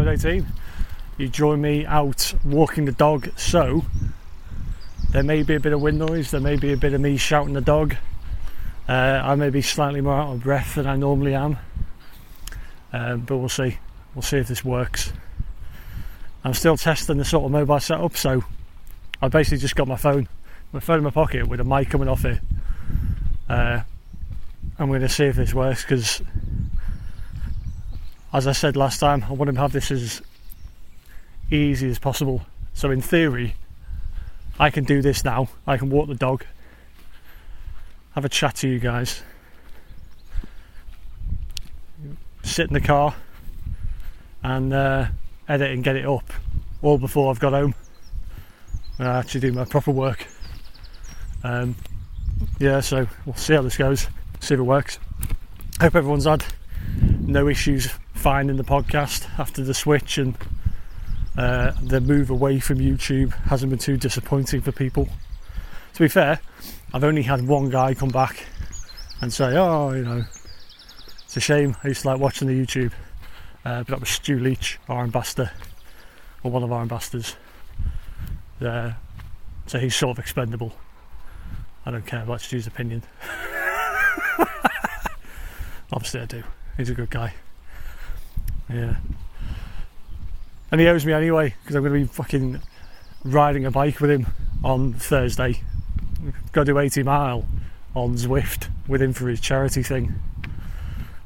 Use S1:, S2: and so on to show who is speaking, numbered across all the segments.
S1: episode 18. You join me out walking the dog, so there may be a bit of wind noise, there may be a bit of me shouting the dog. Uh, I may be slightly more out of breath than I normally am, um, but we'll see. We'll see if this works. I'm still testing the sort of mobile setup, so I basically just got my phone, my phone in my pocket with a mic coming off it. Uh, I'm going to see if this works because as I said last time, I want to have this as easy as possible. So, in theory, I can do this now. I can walk the dog, have a chat to you guys, sit in the car, and uh, edit and get it up all before I've got home. I actually do my proper work. Um, yeah, so we'll see how this goes, see if it works. Hope everyone's had no issues finding the podcast after the switch and uh, the move away from YouTube hasn't been too disappointing for people. To be fair, I've only had one guy come back and say, "Oh, you know, it's a shame. I used to like watching the YouTube." Uh, but that was Stu Leach, our ambassador, or one of our ambassadors. Uh, so he's sort of expendable. I don't care about Stu's opinion. Obviously, I do. He's a good guy. Yeah. And he owes me anyway because I'm going to be fucking riding a bike with him on Thursday. Got to do 80 mile on Zwift with him for his charity thing.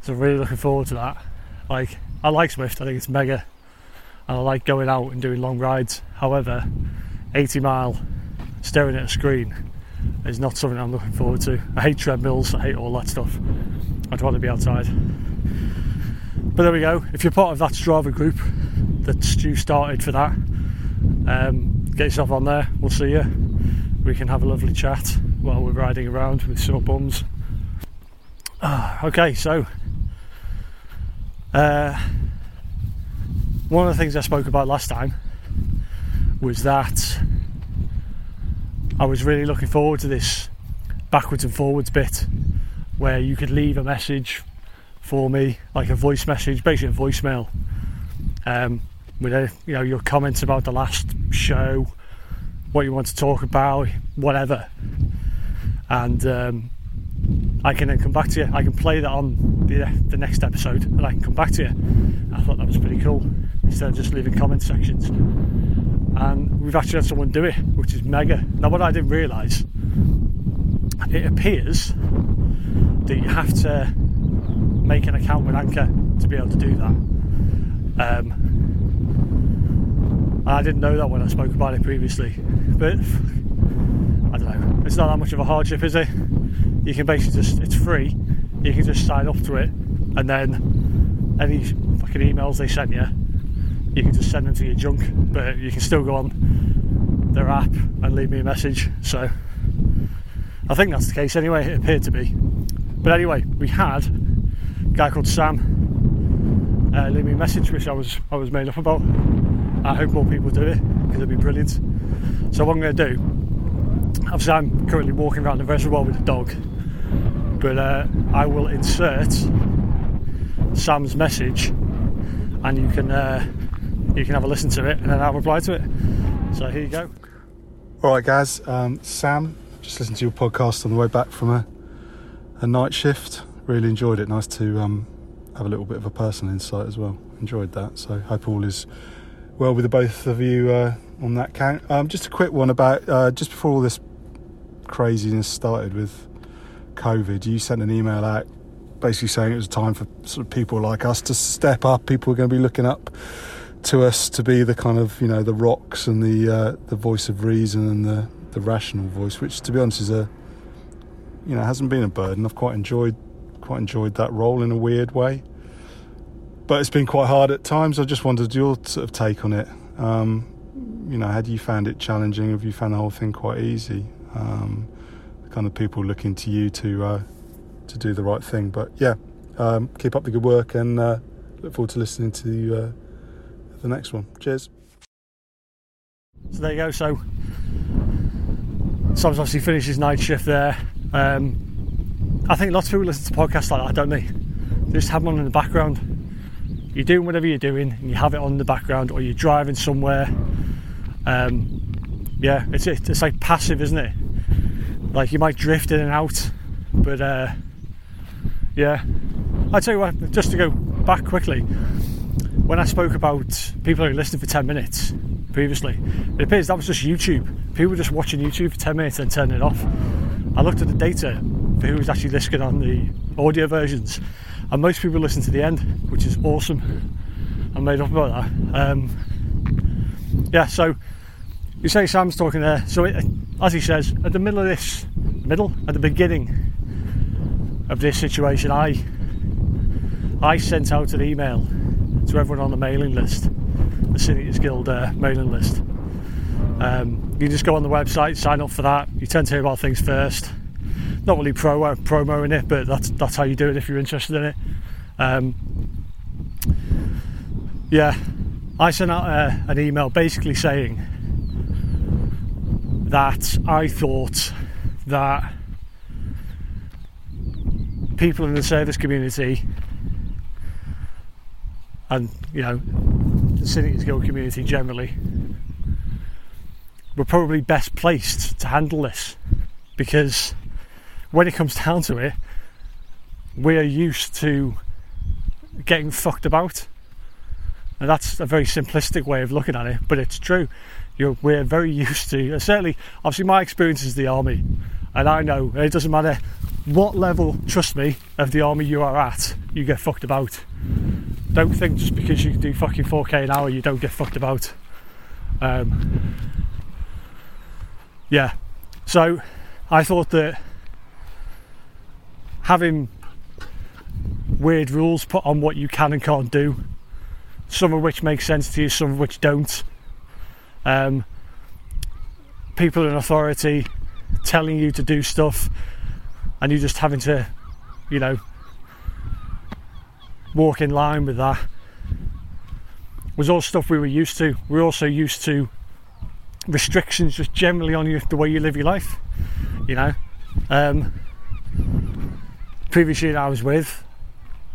S1: So I'm really looking forward to that. Like, I like Zwift. I think it's mega, and I like going out and doing long rides. However, 80 mile staring at a screen is not something I'm looking forward to. I hate treadmills. I hate all that stuff. I'd rather be outside. But there we go. If you're part of that Strava group that Stu started for that, um, get yourself on there. We'll see you. We can have a lovely chat while we're riding around with sore bums. Ah, okay, so uh, one of the things I spoke about last time was that I was really looking forward to this backwards and forwards bit where you could leave a message for me, like a voice message, basically a voicemail, um, with a, you know your comments about the last show, what you want to talk about, whatever, and um, I can then come back to you. I can play that on the the next episode, and I can come back to you. I thought that was pretty cool instead of just leaving comment sections. And we've actually had someone do it, which is mega. Now, what I didn't realise, it appears that you have to make an account with Anchor to be able to do that. Um, I didn't know that when I spoke about it previously, but I don't know. It's not that much of a hardship, is it? You can basically just, it's free. You can just sign up to it, and then any fucking emails they send you, you can just send them to your junk, but you can still go on their app and leave me a message. So I think that's the case anyway. It appeared to be. But anyway, we had guy called Sam uh, leave me a message, which I was I was made up about. I hope more people do it because it'd be brilliant. So what I'm going to do, obviously I'm currently walking around the reservoir with a dog, but uh, I will insert Sam's message, and you can uh, you can have a listen to it, and then I'll reply to it. So here you go.
S2: All right, guys. Um, Sam, just listened to your podcast on the way back from a, a night shift really enjoyed it. Nice to um, have a little bit of a personal insight as well. Enjoyed that. So hope all is well with the both of you uh, on that count. Um, just a quick one about uh, just before all this craziness started with COVID, you sent an email out basically saying it was time for sort of people like us to step up. People are going to be looking up to us to be the kind of you know the rocks and the uh, the voice of reason and the the rational voice, which to be honest is a you know hasn't been a burden. I've quite enjoyed quite enjoyed that role in a weird way. But it's been quite hard at times. I just wondered your sort of take on it. Um, you know, had you found it challenging? Have you found the whole thing quite easy? Um, kind of people looking to you to uh, to do the right thing. But yeah, um, keep up the good work and uh, look forward to listening to uh, the next one. Cheers.
S1: So there you go. So Tom's obviously finished his night shift there. Um, I think lots of people listen to podcasts like that, don't they? They just have one in the background. you're doing whatever you're doing and you have it on in the background, or you're driving somewhere. Um, yeah, it's it's like passive, isn't it? Like you might drift in and out, but uh, yeah. I tell you what, just to go back quickly, when I spoke about people who listened for 10 minutes previously, it appears that was just YouTube. People were just watching YouTube for 10 minutes and turning it off. I looked at the data for who was actually listening on the audio versions, and most people listen to the end, which is awesome. I'm made up about that. Um, yeah, so you say Sam's talking there. So, it, as he says, at the middle of this, middle, at the beginning of this situation, I I sent out an email to everyone on the mailing list, the Sin Eaters Guild uh, mailing list. Um, you just go on the website, sign up for that. You tend to hear about things first. Not really pro uh, promoing it, but that's that's how you do it if you're interested in it. Um, yeah, I sent out uh, an email basically saying that I thought that people in the service community and you know the Sin Eaters Guild community generally were probably best placed to handle this because when it comes down to it, we're used to getting fucked about. And that's a very simplistic way of looking at it, but it's true. You're, we're very used to, certainly, obviously, my experience is the army, and I know it doesn't matter what level, trust me, of the army you are at, you get fucked about. Don't think just because you do fucking 4k an hour, you don't get fucked about. Um, yeah, so I thought that having weird rules put on what you can and can't do, some of which make sense to you, some of which don't. Um, people in authority telling you to do stuff, and you just having to, you know, walk in line with that was all stuff we were used to. We're also used to restrictions just generally on you, the way you live your life. You know, um, previous year I was with,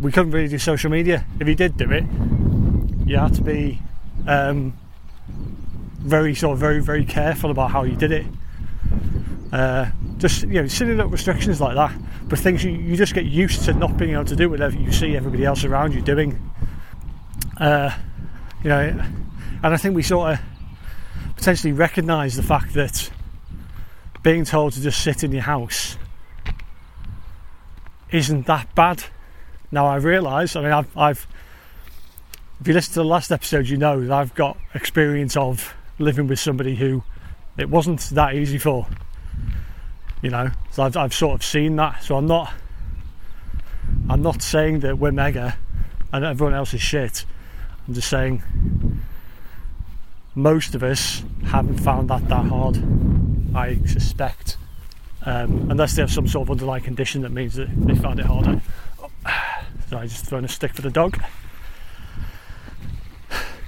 S1: we couldn't really do social media. If you did do it, you had to be um, very sort of very very careful about how you did it. Uh, just you know, silly little restrictions like that, but things you, you just get used to not being able to do whatever you see everybody else around you doing. Uh, you know, and I think we sort of potentially recognise the fact that being told to just sit in your house isn't that bad. Now I realise, I mean, I've, I've, if you listen to the last episode, you know that I've got experience of living with somebody who it wasn't that easy for. You know, so I've, I've sort of seen that. So I'm not, I'm not saying that we're mega and everyone else is shit. I'm just saying most of us haven't found that that hard. I suspect, um, unless they have some sort of underlying condition that means that they found it harder. So I just throwing a stick for the dog.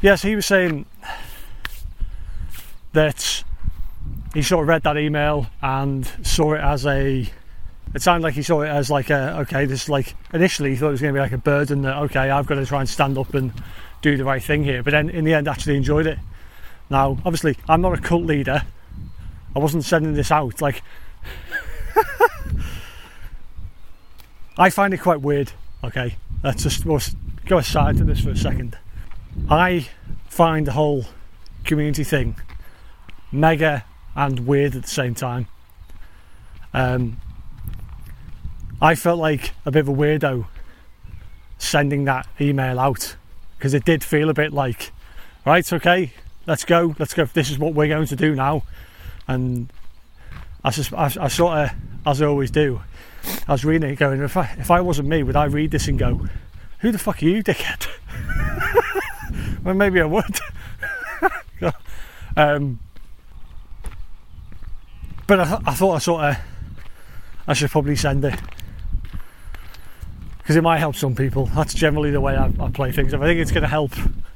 S1: Yes, he was saying that he sort of read that email and saw it as a. It sounded like he saw it as like a okay. This like initially he thought it was going to be like a burden that okay I've got to try and stand up and do the right thing here, but then in the end actually enjoyed it. Now obviously I'm not a cult leader. I wasn't sending this out like. I find it quite weird. Okay, let's just let's go aside to this for a second. I find the whole community thing mega and weird at the same time. Um, I felt like a bit of a weirdo sending that email out because it did feel a bit like, right, okay, let's go, let's go. This is what we're going to do now, and I just, I, I sort of, as I always do, I was reading it going, if I, if I wasn't me, would I read this and go, who the fuck are you, dickhead? well, maybe I would. um, but I, I, thought I sort of, I should probably send it because it might help some people. That's generally the way I, I play things. If I think it's going to help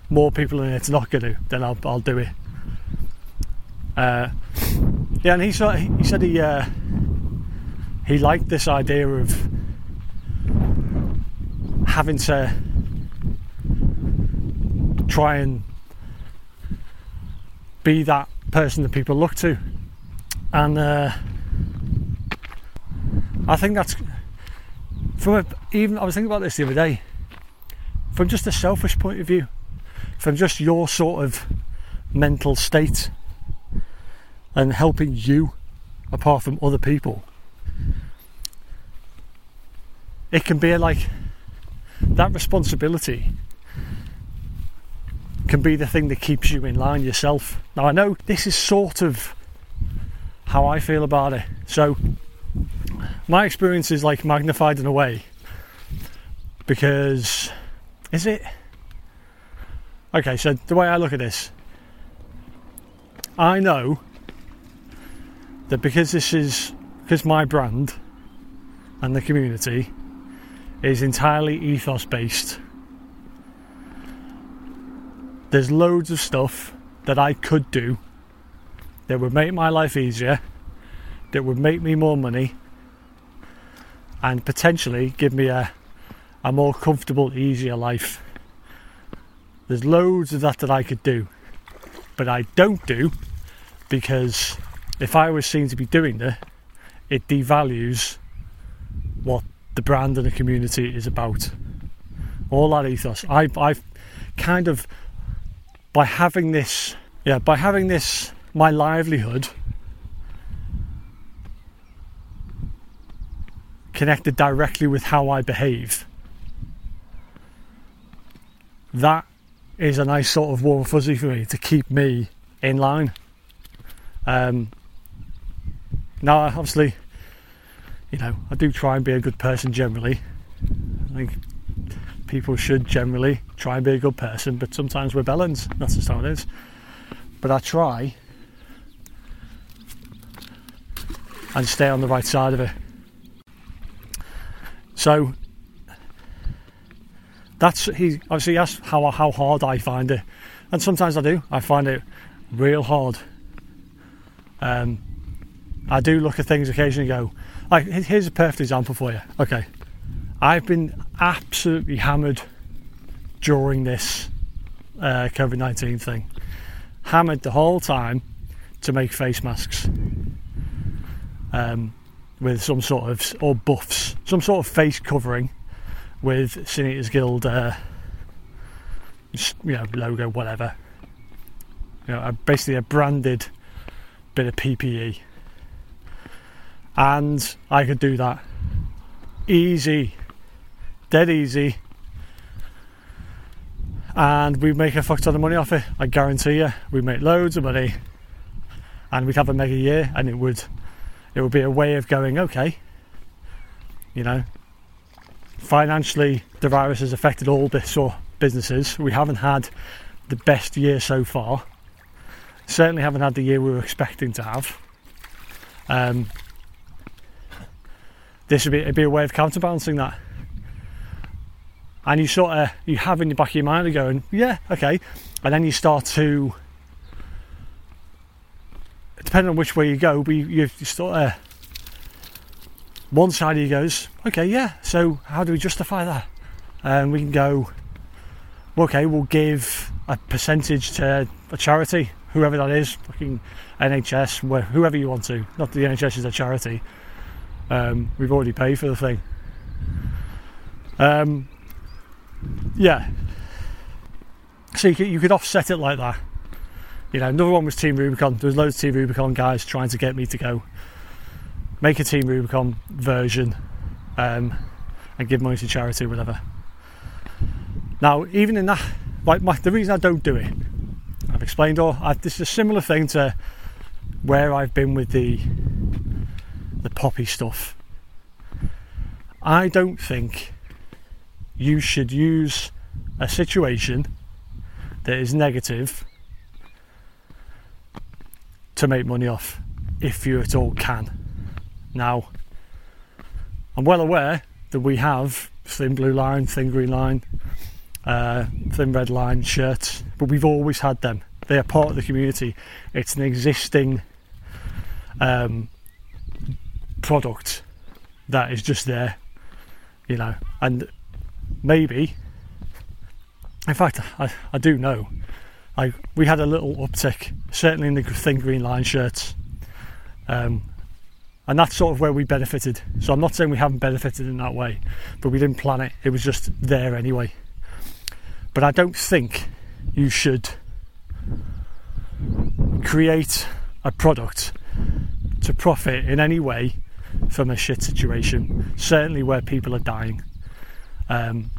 S1: more people and it's not going to, then I'll, I'll do it. Uh, yeah, and he, sort he said he uh, he liked this idea of having to try and be that person that people look to. And uh, I think that's from a, even I was thinking about this the other day. From just a selfish point of view, from just your sort of mental state and helping you apart from other people. It can be like that responsibility can be the thing that keeps you in line yourself. Now, I know this is sort of how I feel about it. So, my experience is like magnified in a way because is it okay? So, the way I look at this, I know that because this is because my brand and the community is entirely ethos based there's loads of stuff that I could do that would make my life easier, that would make me more money, and potentially give me a, a more comfortable, easier life. There's loads of that that I could do, but I don't do because if I was seen to be doing it, it devalues what the brand and the community is about. All that ethos. I've, I've kind of by having this, yeah, by having this, my livelihood connected directly with how I behave. That is a nice sort of warm fuzzy for me to keep me in line. Um, now, obviously, you know, I do try and be a good person generally. I think people should generally try and be a good person, but sometimes we're bellends. That's just how it is. But I try and stay on the right side of it. So that's he obviously asked how how hard I find it, and sometimes I do. I find it real hard. Um, I do look at things occasionally. go like here's a perfect example for you. Okay, I've been absolutely hammered during this uh, COVID 19 thing. Hammered the whole time to make face masks um, with some sort of, or buffs, some sort of face covering with Sin Guild, uh, you know, logo, whatever. You know, basically a branded bit of PPE. And I could do that easy dead easy. And we'd make a fuck ton of money off it. I guarantee you, We'd make loads of money, and we'd have a mega year, and it would, it would be a way of going. Okay, you know, financially, the virus has affected all this or businesses. We haven't had the best year so far. Certainly haven't had the year we were expecting to have. Um, this would be, it'd be a way of counterbalancing that and you sort of you have in the back of your mind going, yeah, okay, and then you start to, depending on which way you go, but you, you sort of one side of you goes, okay, yeah, so how do we justify that? And we can go, okay, we'll give a percentage to a charity, whoever that is, fucking NHS, whoever you want to. Not the NHS is a charity. Um, we've already paid for the thing. Um, yeah. So you could, you could offset it like that. You know, another one was Team Rubicon. There was loads of Team Rubicon guys trying to get me to go make a Team Rubicon version um, and give money to charity or whatever. Now, even in that, like my, the reason I don't do it, I've explained. all. I, this is a similar thing to where I've been with the the poppy stuff. I don't think you should use a situation that is negative to make money off if you at all can. Now, I'm well aware that we have thin blue line, thin green line, uh, thin red line shirts, but we've always had them. They are part of the community. It's an existing um, product that is just there, you know, and maybe In fact, I, I do know. I we had a little uptick, certainly in the thin green line shirts, um, and that's sort of where we benefited. So I'm not saying we haven't benefited in that way, but we didn't plan it. It was just there anyway. But I don't think you should create a product to profit in any way from a shit situation. Certainly where people are dying. Um,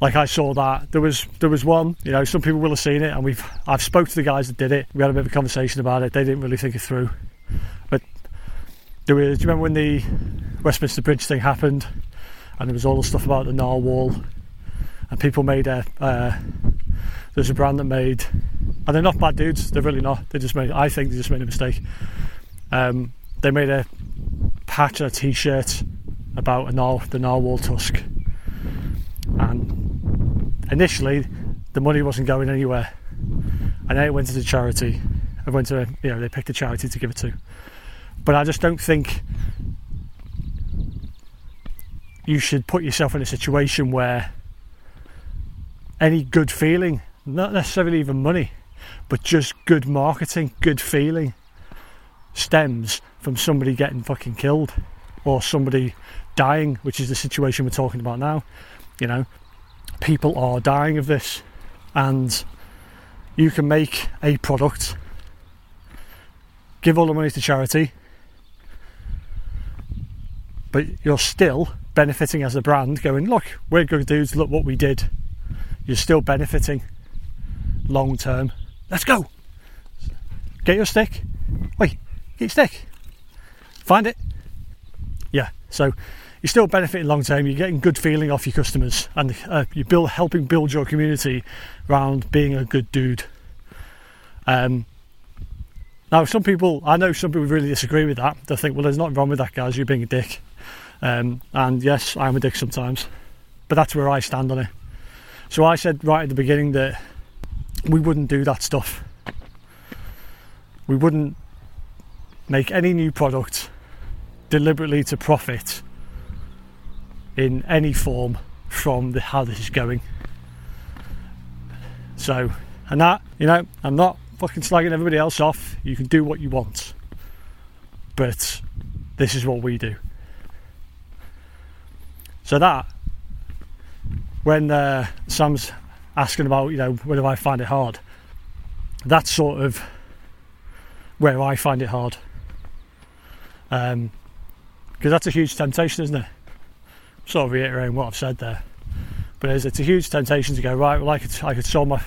S1: like I saw that there was there was one. You know, some people will have seen it, and we've I've spoke to the guys that did it. We had a bit of a conversation about it. They didn't really think it through. But there was. Do you remember when the Westminster Bridge thing happened, and there was all the stuff about the narwhal, and people made a. Uh, there's a brand that made, and they're not bad dudes. They're really not. They just made. I think they just made a mistake. Um, they made a patch a T-shirt about a nar- the narwhal tusk, and initially the money wasn't going anywhere, and then it went to the charity. I went to you know they picked a charity to give it to, but I just don't think you should put yourself in a situation where any good feeling, not necessarily even money, but just good marketing, good feeling, stems from somebody getting fucking killed or somebody dying, which is the situation we're talking about now. You know, people are dying of this, and you can make a product, give all the money to charity, but you're still benefiting as a brand, going, look, we're good dudes, look what we did. You're still benefiting long term. Let's go. Get your stick. Wait, get your stick. Find it. Yeah, so you're still benefiting long term. You're getting good feeling off your customers, and uh, you're build, helping build your community around being a good dude. Um, now, some people, I know some people really disagree with that. They think, well, there's nothing wrong with that, guys. You're being a dick. Um, and yes, I'm a dick sometimes, but that's where I stand on it. So I said right at the beginning that we wouldn't do that stuff. We wouldn't make any new product deliberately to profit in any form from the, how this is going. So, and that, you know, I'm not fucking slagging everybody else off. You can do what you want. But this is what we do. So that, when uh, Sam's asking about, you know, whether I find it hard, that's sort of where I find it hard. Um, because that's a huge temptation, isn't it? sort of reiterating what I've said there, but it's, it's a huge temptation to go right. Well, I could I could solve my,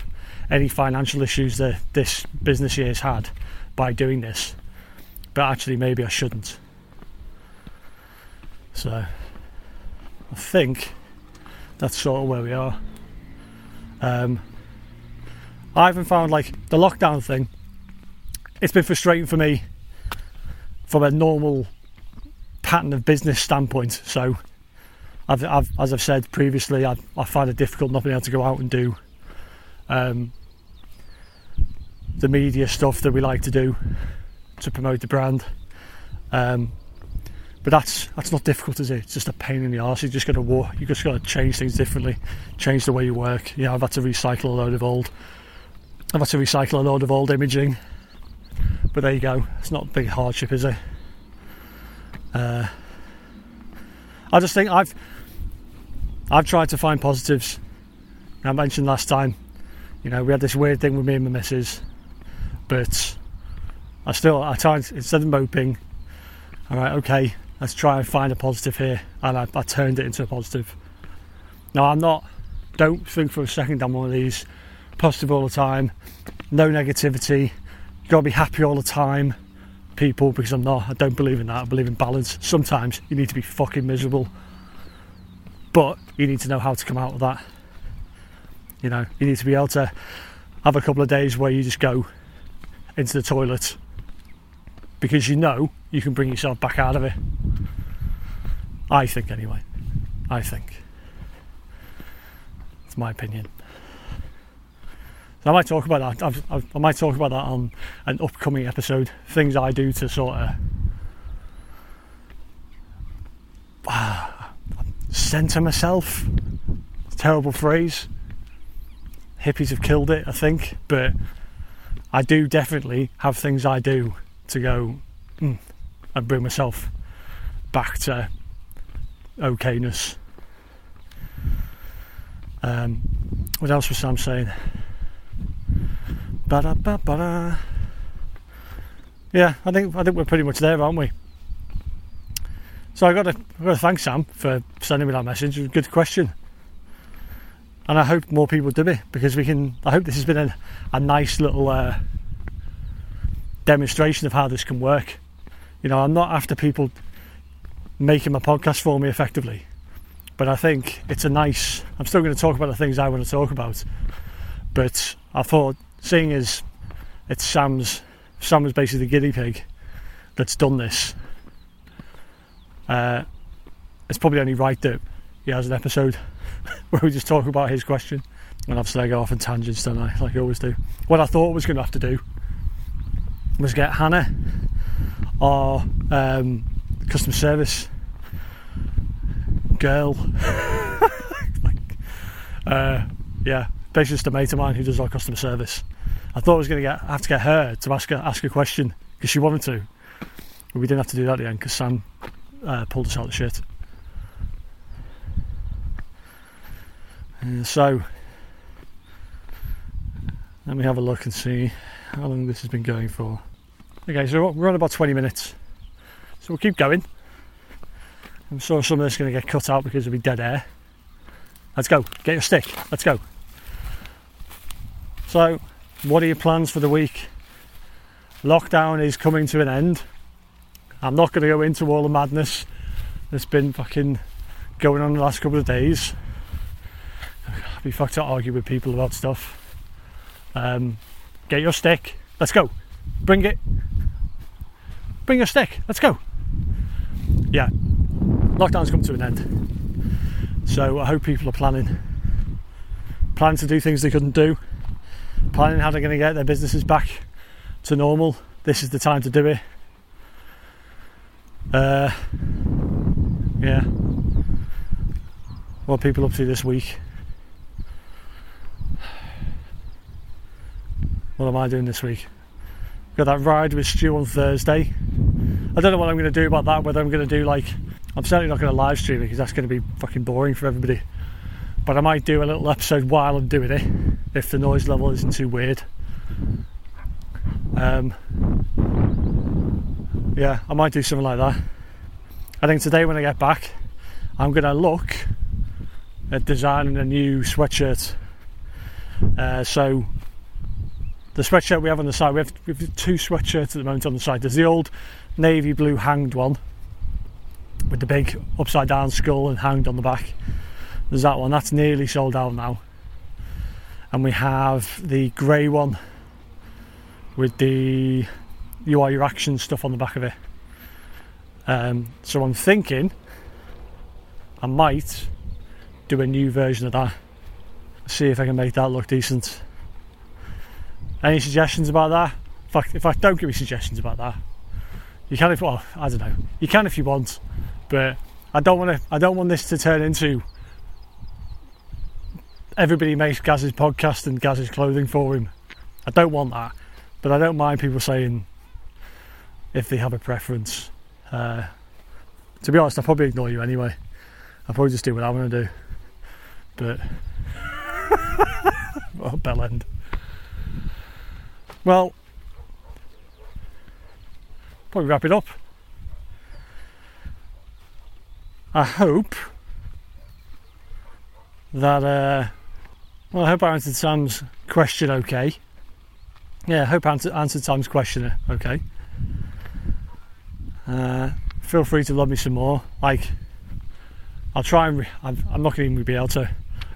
S1: any financial issues that this business year's had by doing this, but actually maybe I shouldn't. So I think that's sort of where we are. Um, I haven't found like the lockdown thing. It's been frustrating for me from a normal pattern of business standpoint. So, I've, I've, as I've said previously, I, I, find it difficult not being able to go out and do um, the media stuff that we like to do to promote the brand. Um, but that's that's not difficult, is it? It's just a pain in the arse. You just got to walk. You just got to change things differently, change the way you work. You know, I've had to recycle a load of old. I've had to recycle a load of old imaging. But there you go. It's not a big hardship, is it? Uh, I just think I've I've tried to find positives. I mentioned last time, you know, we had this weird thing with me and my missus, but I still I tried instead of moping. All right, okay, let's try and find a positive here, and I, I turned it into a positive. Now I'm not. Don't think for a second I'm one of these positive all the time, no negativity. Gotta be happy all the time people because I'm not. I don't believe in that. I believe in balance. Sometimes you need to be fucking miserable, but you need to know how to come out of that. You know, you need to be able to have a couple of days where you just go into the toilet because you know you can bring yourself back out of it. I think, anyway. I think. It's my opinion. So I might talk about that. I've, I've, i might talk about that on an upcoming episode. Things I do to sort of center myself. Terrible phrase, hippies have killed it, I think, but I do definitely have things I do to go mm, and bring myself back to okayness. Um, what else was Sam saying? Ba-da, ba-ba-da. Yeah, I think I think we're pretty much there, aren't we? So I got to, got to thank Sam for sending me that message. It was a good question, and I hope more people do it because we can. I hope this has been a, a nice little uh, demonstration of how this can work. You know, I'm not after people making my podcast for me effectively, but I think it's a nice. I'm still going to talk about the things I want to talk about, but I thought, seeing as it's Sam's, Sam was basically the guinea pig that's done this. Uh, it's probably only right that he has an episode where we just talk about his question. And obviously, I go off on tangents, don't I? Like I always do. What I thought I was going to have to do was get Hannah, our um, customer service girl. like, uh, yeah, basically just a mate of mine who does our customer service. I thought I was going to get have to get her to ask a, ask a question because she wanted to, but we didn't have to do that at the end because Sam uh, pulled us out of the shit. Uh, so let me have a look and see how long this has been going for. Okay, so we're on about 20 minutes. So we'll keep going. I'm sure some of this is going to get cut out because it'll be dead air. Let's go. Get your stick. Let's go. So, what are your plans for the week? Lockdown is coming to an end. I'm not going to go into all the madness that's been fucking going on the last couple of days. I'd be fucked to argue with people about stuff. Um, get your stick. Let's go. Bring it. Bring your stick. Let's go. Yeah. Lockdown's come to an end. So I hope people are planning planning to do things they couldn't do. Planning how they're going to get their businesses back to normal. This is the time to do it. Uh, yeah. What people up to this week? What am I doing this week? Got that ride with Stu on Thursday. I don't know what I'm going to do about that. Whether I'm going to do like, I'm certainly not going to live stream it because that's going to be fucking boring for everybody. But I might do a little episode while I'm doing it if the noise level isn't too weird. Um, yeah, I might do something like that. I think today when I get back, I'm going to look at designing a new sweatshirt. Uh, so the sweatshirt we have on the side, we have, we have two sweatshirts at the moment on the side. There's the old navy blue hanged one with the big upside down skull and hanged on the back. There's that one, that's nearly sold out now. And we have the grey one with the you are your action stuff on the back of it. Um, so I'm thinking I might do a new version of that. See if I can make that look decent. Any suggestions about that? If I don't give me suggestions about that, you can if well, I don't know. You can if you want, but I don't want to. I don't want this to turn into everybody makes Gaz's podcast and Gaz's clothing for him. I don't want that, but I don't mind people saying if they have a preference. Uh, to be honest, I'll probably ignore you anyway. I'll probably just do what I want to do. But well, bell end. Well, probably wrap it up. I hope that uh, well, I hope I answered Sam's question okay. Yeah, I hope I answered, Sam's question okay. Uh, feel free to love me some more. Like, I'll try and re- I'm, I'm not going to be able to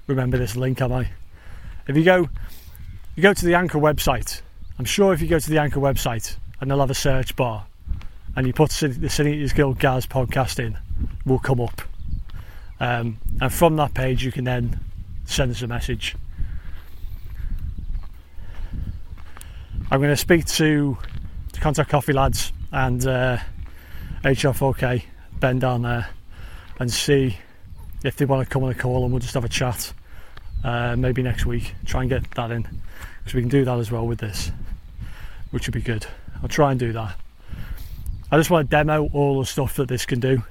S1: remember this link, am I? If you go, you go to the Anchor website. I'm sure if you go to the Anchor website and they'll have a search bar, and you put the Eaters Guild Gaz podcast in, will come up. Um, and from that page, you can then send us a message. I'm going to speak to, to Contact Coffee lads and uh, HR4K, Ben down there, and see if they want to come on a call and we'll just have a chat uh, maybe next week. Try and get that in because we can do that as well with this, which would be good. I'll try and do that. I just want to demo all the stuff that this can do.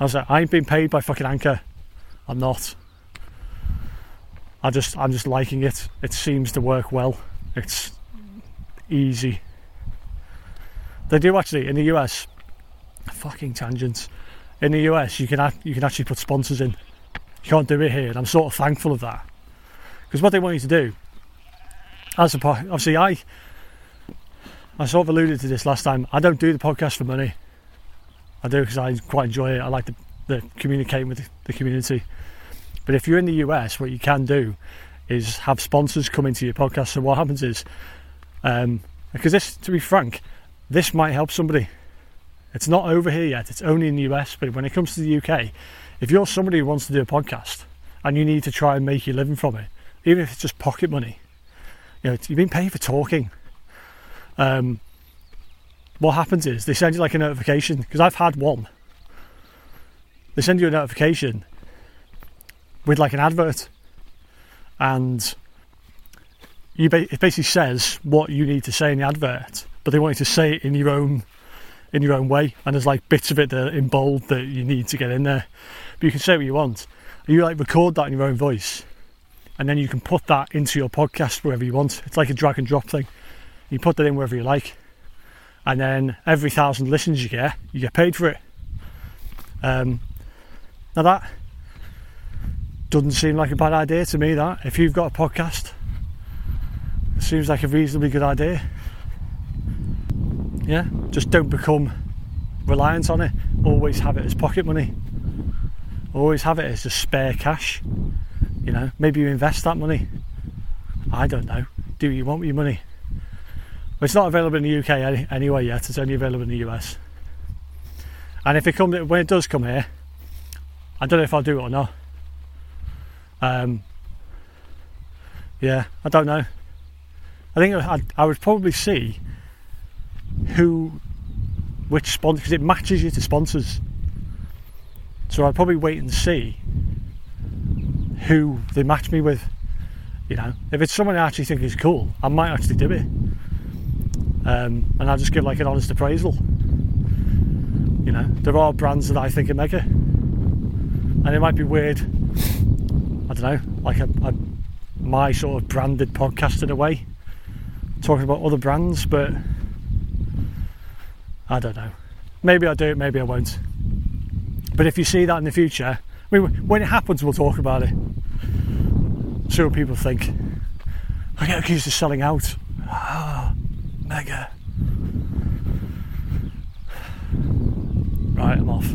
S1: I was like, I ain't been paid by fucking Anchor. I'm not. I just I'm just liking it. It seems to work well. It's easy. They do actually in the US. Fucking tangents. In the US, you can you can actually put sponsors in. You can't do it here, and I'm sort of thankful of that. Because what they want you to do, as a obviously I I sort of alluded to this last time. I don't do the podcast for money. I do because I quite enjoy it. I like the, the communicating with the community. But if you're in the US, what you can do is have sponsors come into your podcast. So what happens is, um, because this, to be frank, this might help somebody. It's not over here yet. It's only in the US. But when it comes to the UK, if you're somebody who wants to do a podcast and you need to try and make your living from it, even if it's just pocket money, you know, you've been paying for talking. Um, what happens is they send you like a notification because I've had one. They send you a notification with like an advert, and you ba- it basically says what you need to say in the advert, but they want you to say it in your own in your own way, and there's like bits of it that are in bold that you need to get in there. But you can say what you want. You like record that in your own voice, and then you can put that into your podcast wherever you want. It's like a drag and drop thing. You put that in wherever you like, and then every thousand listens you get, you get paid for it. Um, now that doesn't seem like a bad idea to me. That if you've got a podcast, seems like a reasonably good idea. Yeah, just don't become reliant on it. Always have it as pocket money. Always have it as just spare cash. You know, maybe you invest that money. I don't know. Do what you want with your money. It's not available in the UK any, anyway yet. It's only available in the US. And if it comes, when it does come here, I don't know if I'll do it or not. Um, yeah, I don't know. I think I, I would probably see who, which sponsor, because it matches you to sponsors. So I'd probably wait and see who they match me with. You know, if it's someone I actually think is cool, I might actually do it. Um, and I'll just give like an honest appraisal. You know, there are brands that I think are mega, and it might be weird I don't know, like a, a, my sort of branded podcast in a way, talking about other brands, but I don't know. Maybe I'll do it, maybe I won't. But if you see that in the future, I mean, when it happens, we'll talk about it. See what people think. I get accused of selling out. Ah, mega. Right, I'm off.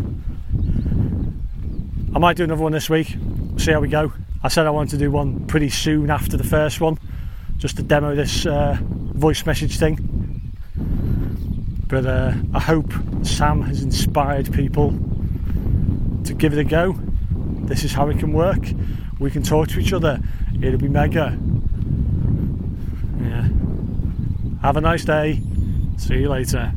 S1: I might do another one this week. See how we go. I said I wanted to do one pretty soon after the first one, just to demo this uh, voice message thing. But uh, I hope Sam has inspired people to give it a go. This is how it can work. We can talk to each other. It'll be mega. Yeah. Have a nice day. See you later.